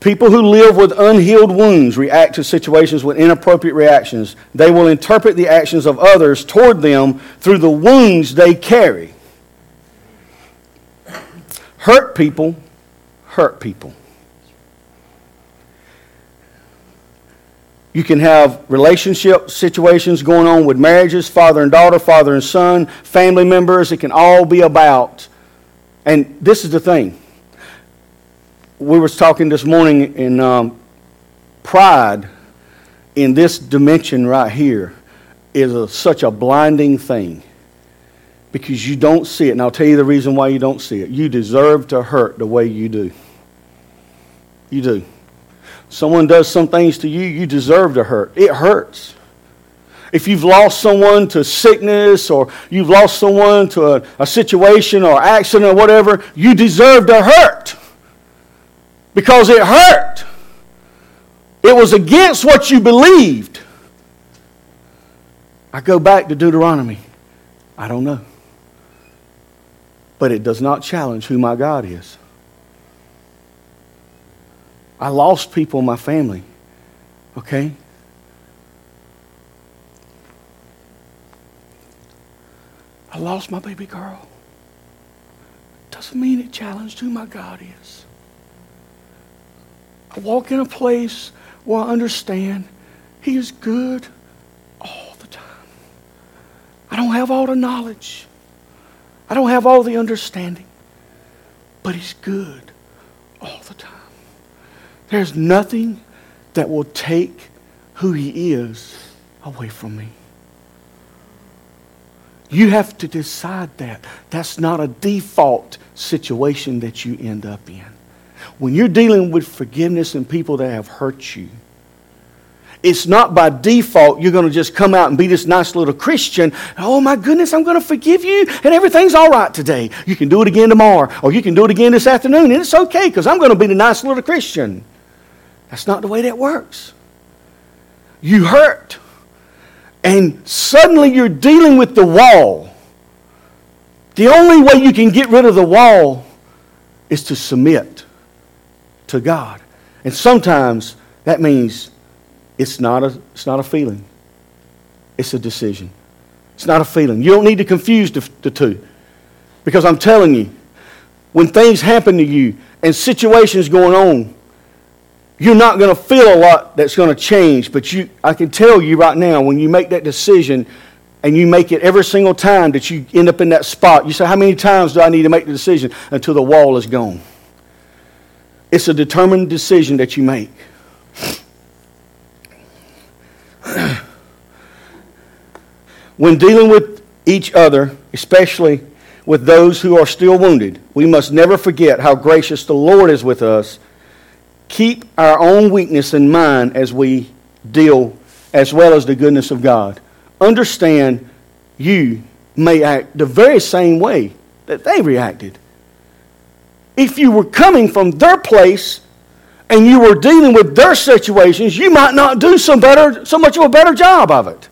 People who live with unhealed wounds react to situations with inappropriate reactions. They will interpret the actions of others toward them through the wounds they carry. Hurt people hurt people. You can have relationship situations going on with marriages, father and daughter, father and son, family members. It can all be about. And this is the thing we were talking this morning in um, pride in this dimension right here is a, such a blinding thing because you don't see it. And I'll tell you the reason why you don't see it. You deserve to hurt the way you do. You do. Someone does some things to you, you deserve to hurt. It hurts. If you've lost someone to sickness or you've lost someone to a, a situation or accident or whatever, you deserve to hurt because it hurt. It was against what you believed. I go back to Deuteronomy. I don't know. But it does not challenge who my God is. I lost people in my family. Okay? I lost my baby girl. Doesn't mean it challenged who my God is. I walk in a place where I understand He is good all the time. I don't have all the knowledge, I don't have all the understanding, but He's good all the time. There's nothing that will take who He is away from me. You have to decide that. That's not a default situation that you end up in. When you're dealing with forgiveness and people that have hurt you, it's not by default you're going to just come out and be this nice little Christian. Oh my goodness, I'm going to forgive you and everything's all right today. You can do it again tomorrow or you can do it again this afternoon and it's okay because I'm going to be the nice little Christian. That's not the way that works. You hurt and suddenly you're dealing with the wall. The only way you can get rid of the wall is to submit to God. And sometimes that means it's not a, it's not a feeling, it's a decision. It's not a feeling. You don't need to confuse the, the two. Because I'm telling you, when things happen to you and situations going on, you're not going to feel a lot that's going to change. But you, I can tell you right now, when you make that decision and you make it every single time that you end up in that spot, you say, How many times do I need to make the decision until the wall is gone? It's a determined decision that you make. when dealing with each other, especially with those who are still wounded, we must never forget how gracious the Lord is with us. Keep our own weakness in mind as we deal, as well as the goodness of God. Understand you may act the very same way that they reacted. If you were coming from their place and you were dealing with their situations, you might not do some better, so much of a better job of it.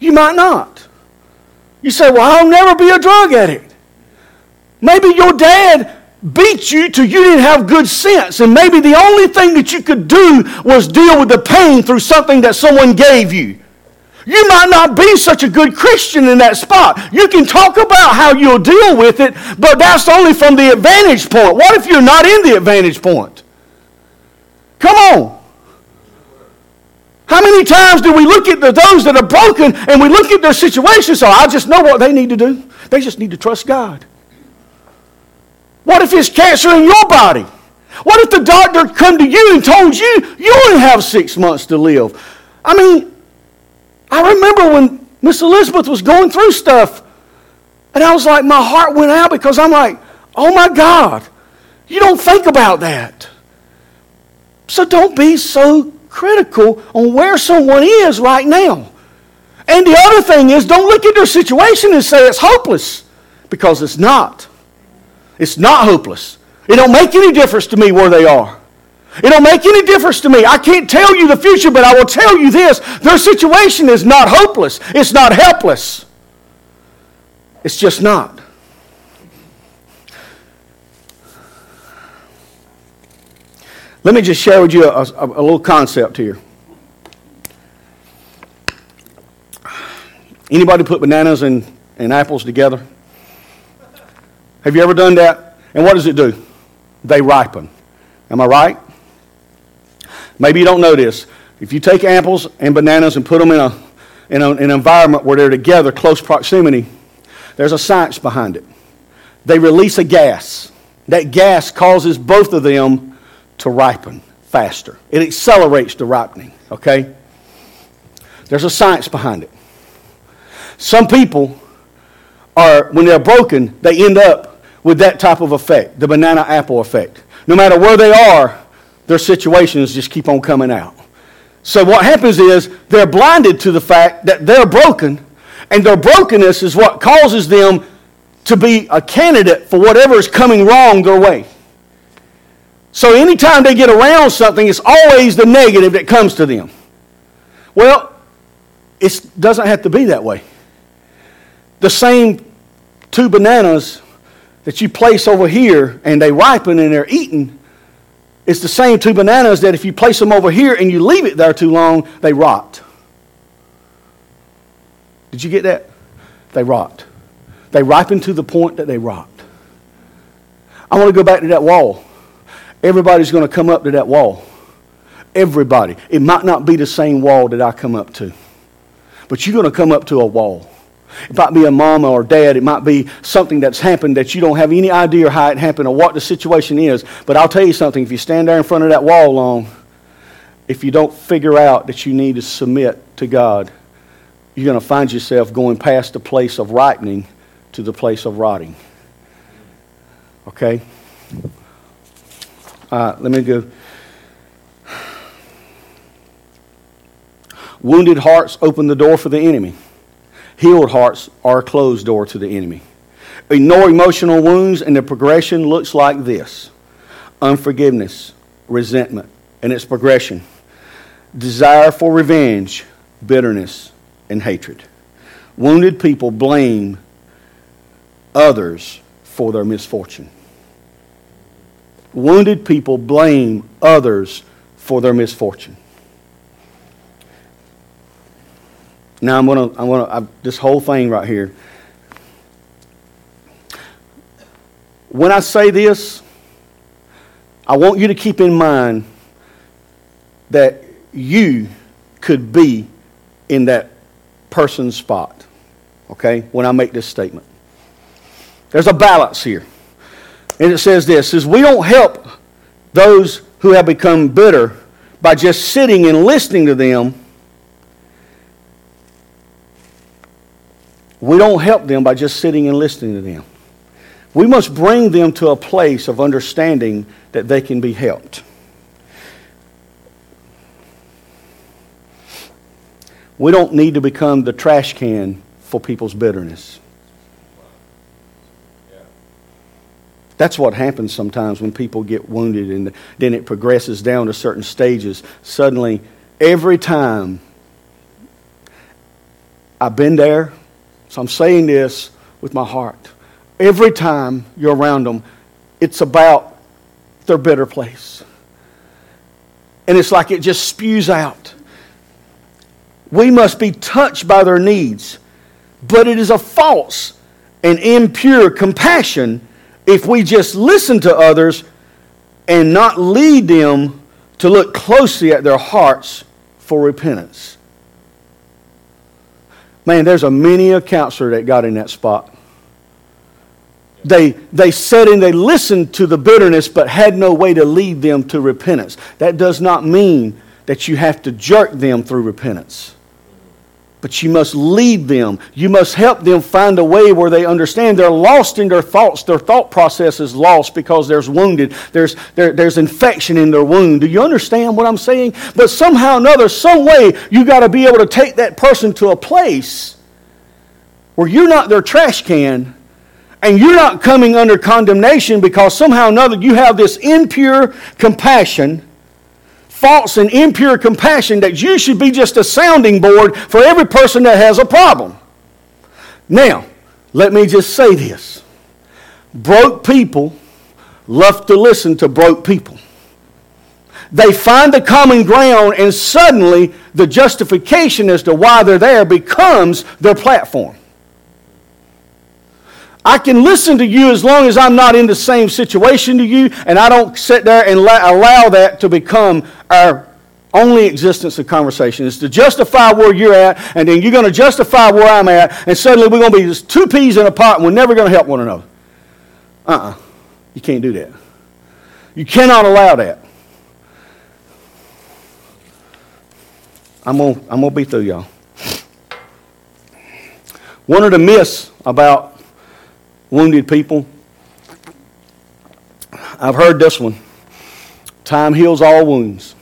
You might not. You say, Well, I'll never be a drug addict. Maybe your dad beat you till you didn't have good sense, and maybe the only thing that you could do was deal with the pain through something that someone gave you. You might not be such a good Christian in that spot. You can talk about how you'll deal with it, but that's only from the advantage point. What if you're not in the advantage point? Come on. How many times do we look at the, those that are broken and we look at their situation? So I just know what they need to do. They just need to trust God. What if it's cancer in your body? What if the doctor come to you and told you you only have six months to live? I mean, I remember when Miss Elizabeth was going through stuff, and I was like, my heart went out because I'm like, oh my God, you don't think about that. So don't be so critical on where someone is right now. And the other thing is, don't look at their situation and say it's hopeless because it's not. It's not hopeless. It don't make any difference to me where they are. It don't make any difference to me. I can't tell you the future, but I will tell you this. Their situation is not hopeless. It's not helpless. It's just not. Let me just share with you a, a, a little concept here. Anybody put bananas and, and apples together? Have you ever done that? And what does it do? They ripen. Am I right? Maybe you don't know this. If you take apples and bananas and put them in, a, in, a, in an environment where they're together, close proximity, there's a science behind it. They release a gas. That gas causes both of them to ripen faster. It accelerates the ripening, okay? There's a science behind it. Some people are, when they're broken, they end up with that type of effect, the banana apple effect. No matter where they are, their situations just keep on coming out. So what happens is they're blinded to the fact that they're broken, and their brokenness is what causes them to be a candidate for whatever is coming wrong their way. So anytime they get around something, it's always the negative that comes to them. Well, it doesn't have to be that way. The same two bananas that you place over here and they ripen and they're eaten it's the same two bananas that if you place them over here and you leave it there too long, they rot. Did you get that? They rot. They ripen to the point that they rot. I want to go back to that wall. Everybody's going to come up to that wall. Everybody. It might not be the same wall that I come up to, but you're going to come up to a wall. It might be a mama or dad. It might be something that's happened that you don't have any idea how it happened or what the situation is. But I'll tell you something. If you stand there in front of that wall long, if you don't figure out that you need to submit to God, you're going to find yourself going past the place of ripening to the place of rotting. Okay? Let me go. Wounded hearts open the door for the enemy. Healed hearts are a closed door to the enemy. Ignore emotional wounds, and the progression looks like this unforgiveness, resentment, and its progression, desire for revenge, bitterness, and hatred. Wounded people blame others for their misfortune. Wounded people blame others for their misfortune. Now I'm gonna, I'm gonna, this whole thing right here. When I say this, I want you to keep in mind that you could be in that person's spot. Okay? When I make this statement. There's a balance here. And it says this says we don't help those who have become bitter by just sitting and listening to them. We don't help them by just sitting and listening to them. We must bring them to a place of understanding that they can be helped. We don't need to become the trash can for people's bitterness. That's what happens sometimes when people get wounded and then it progresses down to certain stages. Suddenly, every time I've been there, so I'm saying this with my heart. Every time you're around them, it's about their better place. And it's like it just spews out. We must be touched by their needs, but it is a false and impure compassion if we just listen to others and not lead them to look closely at their hearts for repentance. Man, there's a many a counselor that got in that spot they, they sat and they listened to the bitterness but had no way to lead them to repentance. That does not mean that you have to jerk them through repentance. But you must lead them. You must help them find a way where they understand they're lost in their thoughts. Their thought process is lost because there's wounded. There's, there, there's infection in their wound. Do you understand what I'm saying? But somehow or another, some way, you got to be able to take that person to a place where you're not their trash can, and you're not coming under condemnation because somehow or another you have this impure compassion, false and impure compassion, that you should be just a sounding board for every person that has a problem. Now, let me just say this broke people love to listen to broke people. They find the common ground, and suddenly the justification as to why they're there becomes their platform. I can listen to you as long as I'm not in the same situation to you, and I don't sit there and allow that to become our only existence of conversation. It's to justify where you're at, and then you're going to justify where I'm at, and suddenly we're going to be just two peas in a pot, and we're never going to help one another. Uh uh-uh. uh You can't do that. You cannot allow that. I'm going to I'm going to be through, y'all. One of the myths about wounded people. I've heard this one. Time heals all wounds.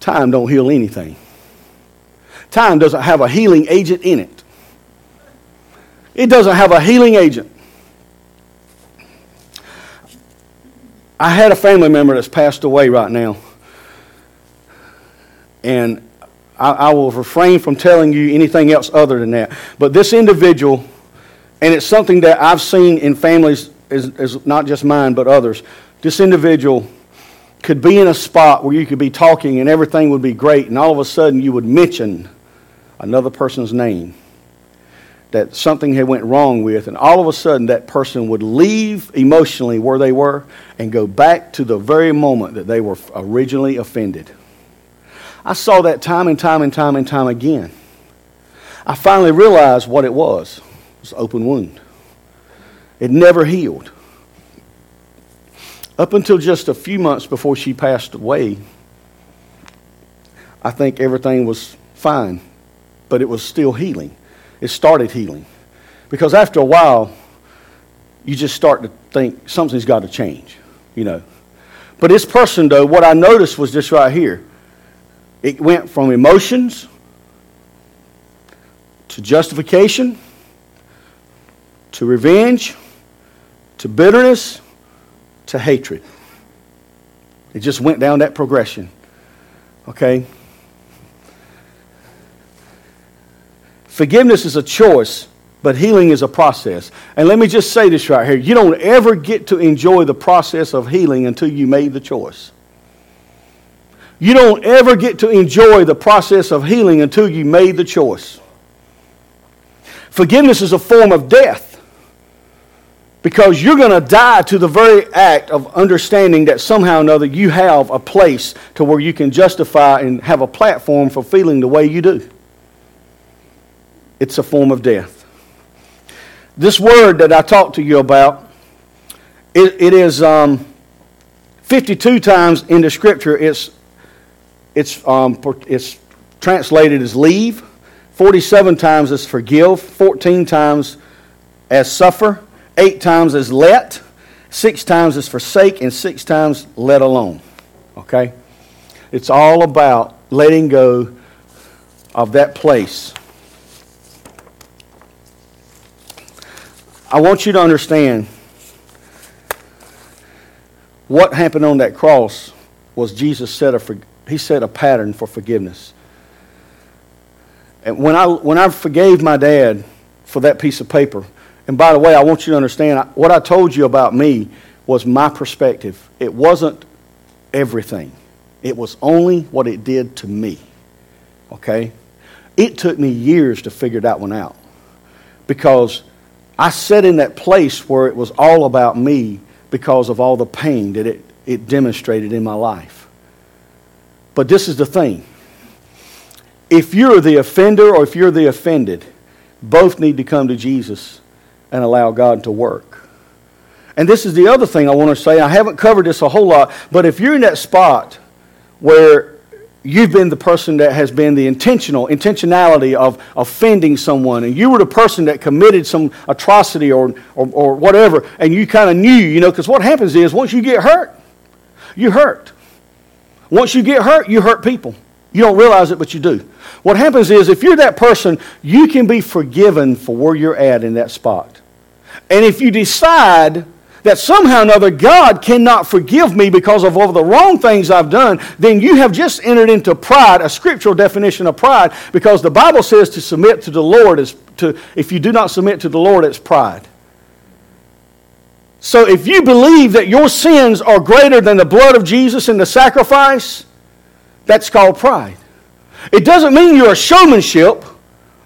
Time don't heal anything. Time doesn't have a healing agent in it. It doesn't have a healing agent. I had a family member that's passed away right now. And I, I, will refrain from telling you anything else other than that. But this individual and it's something that I've seen in families, is, is not just mine, but others. This individual could be in a spot where you could be talking and everything would be great, and all of a sudden you would mention another person's name that something had went wrong with, and all of a sudden that person would leave emotionally where they were and go back to the very moment that they were originally offended. I saw that time and time and time and time again. I finally realized what it was was an open wound. It never healed. Up until just a few months before she passed away, I think everything was fine but it was still healing. It started healing. Because after a while, you just start to think something's got to change, you know. But this person, though, what I noticed was this right here. It went from emotions to justification to revenge to bitterness to hatred. It just went down that progression. Okay? Forgiveness is a choice, but healing is a process. And let me just say this right here. You don't ever get to enjoy the process of healing until you made the choice. You don't ever get to enjoy the process of healing until you made the choice. Forgiveness is a form of death because you're going to die to the very act of understanding that somehow or another you have a place to where you can justify and have a platform for feeling the way you do. It's a form of death. This word that I talked to you about, it, it is um, 52 times in the scripture. It's, it's, um, it's translated as leave. 47 times as forgive. 14 times as suffer. Eight times as let. Six times as forsake. And six times let alone. Okay? It's all about letting go of that place I want you to understand what happened on that cross was Jesus set a, he set a pattern for forgiveness. And when I, when I forgave my dad for that piece of paper, and by the way, I want you to understand what I told you about me was my perspective. It wasn't everything, it was only what it did to me. Okay? It took me years to figure that one out because I sat in that place where it was all about me because of all the pain that it, it demonstrated in my life. But this is the thing if you're the offender or if you're the offended, both need to come to Jesus and allow God to work. And this is the other thing I want to say. I haven't covered this a whole lot, but if you're in that spot where you've been the person that has been the intentional intentionality of offending someone and you were the person that committed some atrocity or, or, or whatever and you kind of knew you know because what happens is once you get hurt you hurt once you get hurt you hurt people you don't realize it but you do what happens is if you're that person you can be forgiven for where you're at in that spot and if you decide that somehow or another God cannot forgive me because of all the wrong things I've done, then you have just entered into pride, a scriptural definition of pride, because the Bible says to submit to the Lord is to, if you do not submit to the Lord, it's pride. So if you believe that your sins are greater than the blood of Jesus and the sacrifice, that's called pride. It doesn't mean you're a showmanship.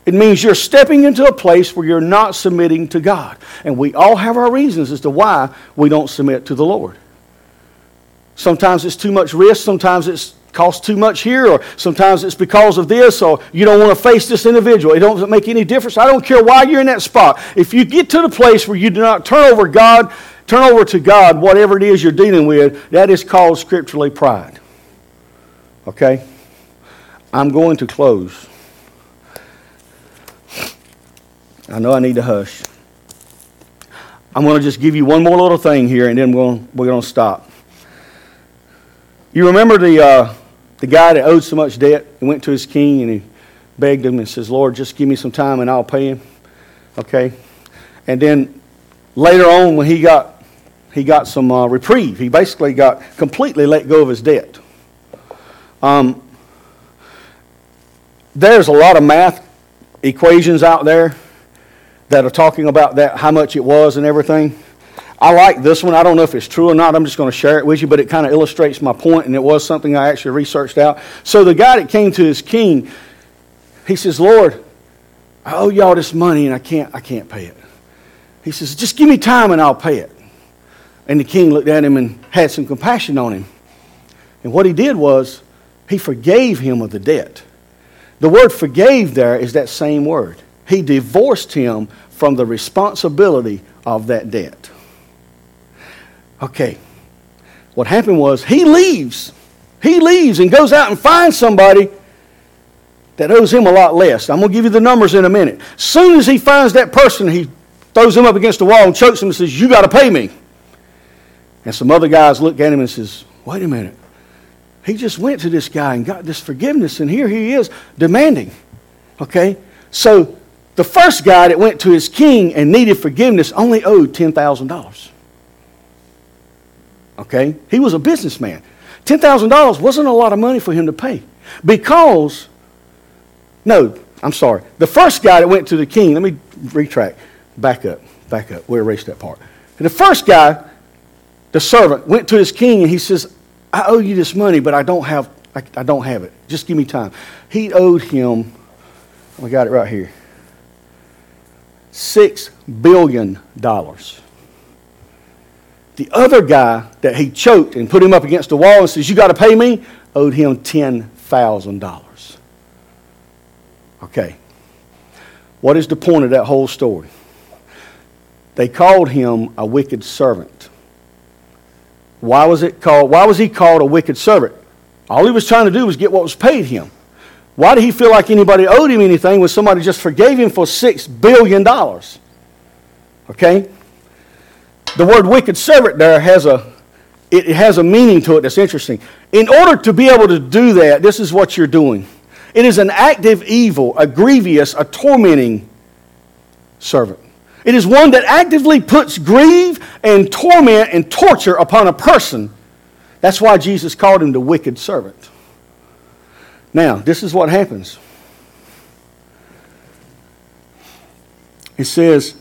It means you're stepping into a place where you're not submitting to God. And we all have our reasons as to why we don't submit to the Lord. Sometimes it's too much risk, sometimes it's costs too much here, or sometimes it's because of this, or you don't want to face this individual. It doesn't make any difference. I don't care why you're in that spot. If you get to the place where you do not turn over God, turn over to God whatever it is you're dealing with, that is called scripturally pride. Okay? I'm going to close. I know I need to hush. I'm going to just give you one more little thing here, and then we're going, we're going to stop. You remember the, uh, the guy that owed so much debt? He went to his king and he begged him and says, Lord, just give me some time and I'll pay him. Okay? And then later on, when he got, he got some uh, reprieve, he basically got completely let go of his debt. Um, there's a lot of math equations out there that are talking about that, how much it was and everything. I like this one. I don't know if it's true or not. I'm just going to share it with you, but it kind of illustrates my point, and it was something I actually researched out. So the guy that came to his king, he says, Lord, I owe y'all this money and I can't, I can't pay it. He says, just give me time and I'll pay it. And the king looked at him and had some compassion on him. And what he did was, he forgave him of the debt. The word forgave there is that same word he divorced him from the responsibility of that debt. Okay. What happened was he leaves. He leaves and goes out and finds somebody that owes him a lot less. I'm going to give you the numbers in a minute. Soon as he finds that person, he throws him up against the wall and chokes him and says, You got to pay me. And some other guys look at him and says, Wait a minute. He just went to this guy and got this forgiveness, and here he is demanding. Okay? So the first guy that went to his king and needed forgiveness only owed $10,000. Okay? He was a businessman. $10,000 wasn't a lot of money for him to pay because, no, I'm sorry. The first guy that went to the king, let me retract, back up, back up. We erased that part. The first guy, the servant, went to his king and he says, I owe you this money, but I don't have, I, I don't have it. Just give me time. He owed him, oh, I got it right here, $6 billion. The other guy that he choked and put him up against the wall and says, You got to pay me, owed him $10,000. Okay. What is the point of that whole story? They called him a wicked servant. Why was it called? Why was he called a wicked servant? All he was trying to do was get what was paid him. Why did he feel like anybody owed him anything when somebody just forgave him for six billion dollars? Okay? the word wicked servant there has a it has a meaning to it that's interesting. In order to be able to do that, this is what you're doing. It is an active evil, a grievous, a tormenting servant. It is one that actively puts grief and torment and torture upon a person. That's why Jesus called him the wicked servant. Now, this is what happens. It says,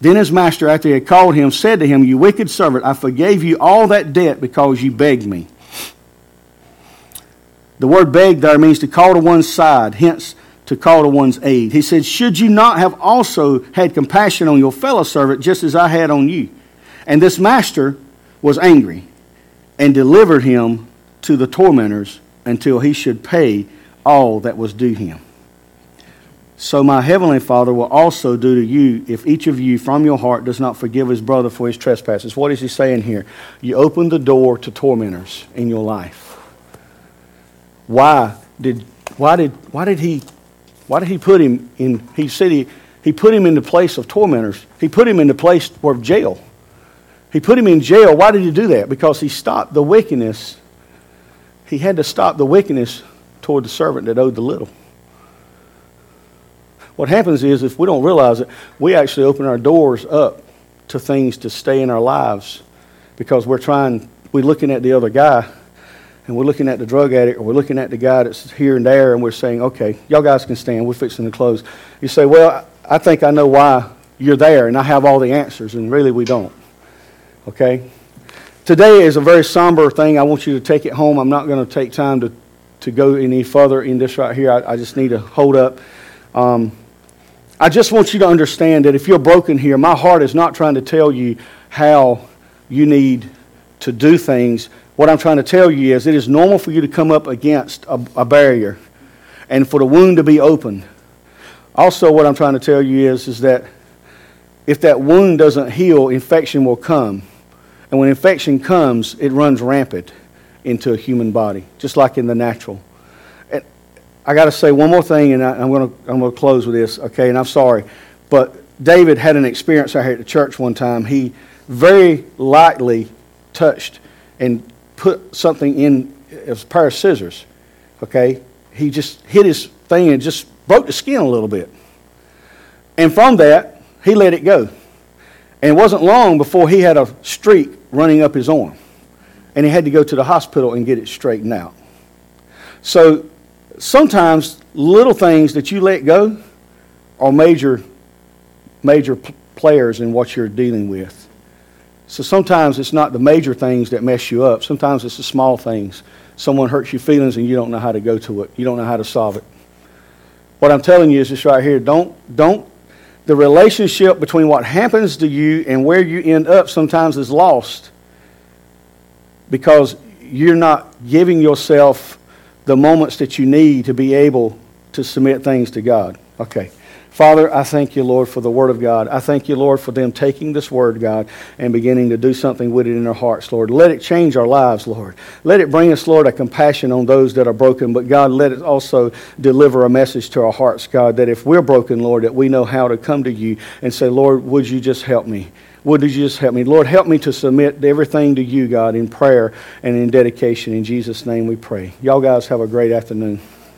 then his master, after he had called him, said to him, You wicked servant, I forgave you all that debt because you begged me. The word beg there means to call to one's side, hence to call to one's aid. He said, Should you not have also had compassion on your fellow servant just as I had on you? And this master was angry and delivered him to the tormentors until he should pay all that was due him so my heavenly Father will also do to you if each of you from your heart does not forgive his brother for his trespasses. What is he saying here? You open the door to tormentors in your life. Why did why did why did he why did he put him in he said he, he put him in the place of tormentors. He put him in the place of jail. He put him in jail. Why did he do that? Because he stopped the wickedness. He had to stop the wickedness toward the servant that owed the little. What happens is, if we don't realize it, we actually open our doors up to things to stay in our lives because we're trying, we're looking at the other guy and we're looking at the drug addict or we're looking at the guy that's here and there and we're saying, okay, y'all guys can stand, we're fixing to close. You say, well, I think I know why you're there and I have all the answers, and really we don't. Okay? Today is a very somber thing. I want you to take it home. I'm not going to take time to, to go any further in this right here. I, I just need to hold up. Um, I just want you to understand that if you're broken here, my heart is not trying to tell you how you need to do things. What I'm trying to tell you is it is normal for you to come up against a, a barrier and for the wound to be opened. Also, what I'm trying to tell you is, is that if that wound doesn't heal, infection will come. And when infection comes, it runs rampant into a human body, just like in the natural. And I got to say one more thing, and I, am going to I'm going to close with this. Okay, and I'm sorry, but David had an experience out here at the church one time. He very lightly touched and put something in it was a pair of scissors. Okay, he just hit his thing and just broke the skin a little bit, and from that he let it go. And it wasn't long before he had a streak running up his arm, and he had to go to the hospital and get it straightened out. So sometimes little things that you let go are major, major players in what you're dealing with. So sometimes it's not the major things that mess you up. Sometimes it's the small things. Someone hurts your feelings and you don't know how to go to it. You don't know how to solve it. What I'm telling you is this right here. Don't, don't, the relationship between what happens to you and where you end up sometimes is lost because you're not giving yourself the moments that you need to be able to submit things to God. Okay. Father, I thank you, Lord, for the Word of God. I thank you, Lord, for them taking this Word, God, and beginning to do something with it in their hearts, Lord. Let it change our lives, Lord. Let it bring us, Lord, a compassion on those that are broken, but God, let it also deliver a message to our hearts, God, that if we're broken, Lord, that we know how to come to you and say, Lord, would you just help me? Would you just help me? Lord, help me to submit everything to you, God, in prayer and in dedication. In Jesus' name we pray. Y'all guys have a great afternoon.